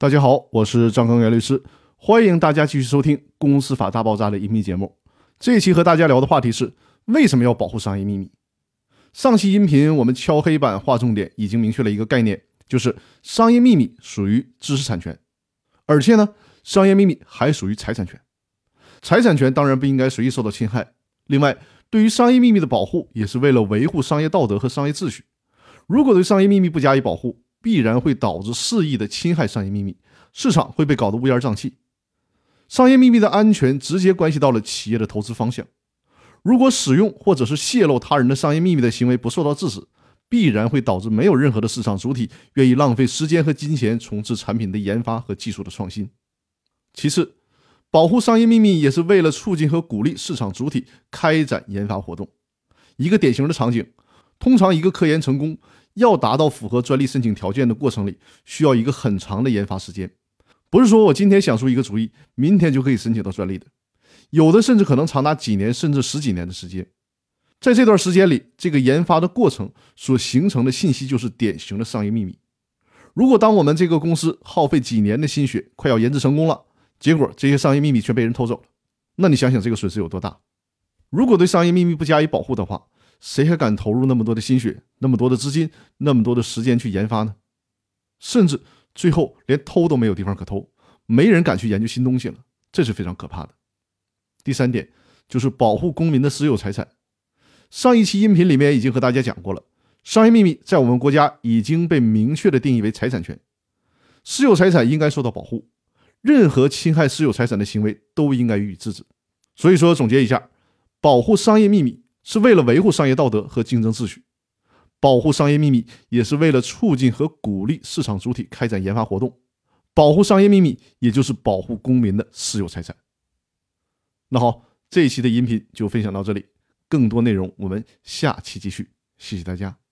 大家好，我是张刚元律师，欢迎大家继续收听《公司法大爆炸》的音频节目。这一期和大家聊的话题是为什么要保护商业秘密。上期音频我们敲黑板划重点，已经明确了一个概念，就是商业秘密属于知识产权，而且呢，商业秘密还属于财产权。财产权当然不应该随意受到侵害。另外，对于商业秘密的保护，也是为了维护商业道德和商业秩序。如果对商业秘密不加以保护，必然会导致肆意的侵害商业秘密，市场会被搞得乌烟瘴气。商业秘密的安全直接关系到了企业的投资方向。如果使用或者是泄露他人的商业秘密的行为不受到制止，必然会导致没有任何的市场主体愿意浪费时间和金钱从事产品的研发和技术的创新。其次，保护商业秘密也是为了促进和鼓励市场主体开展研发活动。一个典型的场景，通常一个科研成功。要达到符合专利申请条件的过程里，需要一个很长的研发时间，不是说我今天想出一个主意，明天就可以申请到专利的，有的甚至可能长达几年甚至十几年的时间。在这段时间里，这个研发的过程所形成的信息就是典型的商业秘密。如果当我们这个公司耗费几年的心血，快要研制成功了，结果这些商业秘密全被人偷走了，那你想想这个损失有多大？如果对商业秘密不加以保护的话，谁还敢投入那么多的心血、那么多的资金、那么多的时间去研发呢？甚至最后连偷都没有地方可偷，没人敢去研究新东西了，这是非常可怕的。第三点就是保护公民的私有财产。上一期音频里面已经和大家讲过了，商业秘密在我们国家已经被明确的定义为财产权，私有财产应该受到保护，任何侵害私有财产的行为都应该予以制止。所以说，总结一下，保护商业秘密。是为了维护商业道德和竞争秩序，保护商业秘密也是为了促进和鼓励市场主体开展研发活动。保护商业秘密，也就是保护公民的私有财产。那好，这一期的音频就分享到这里，更多内容我们下期继续。谢谢大家。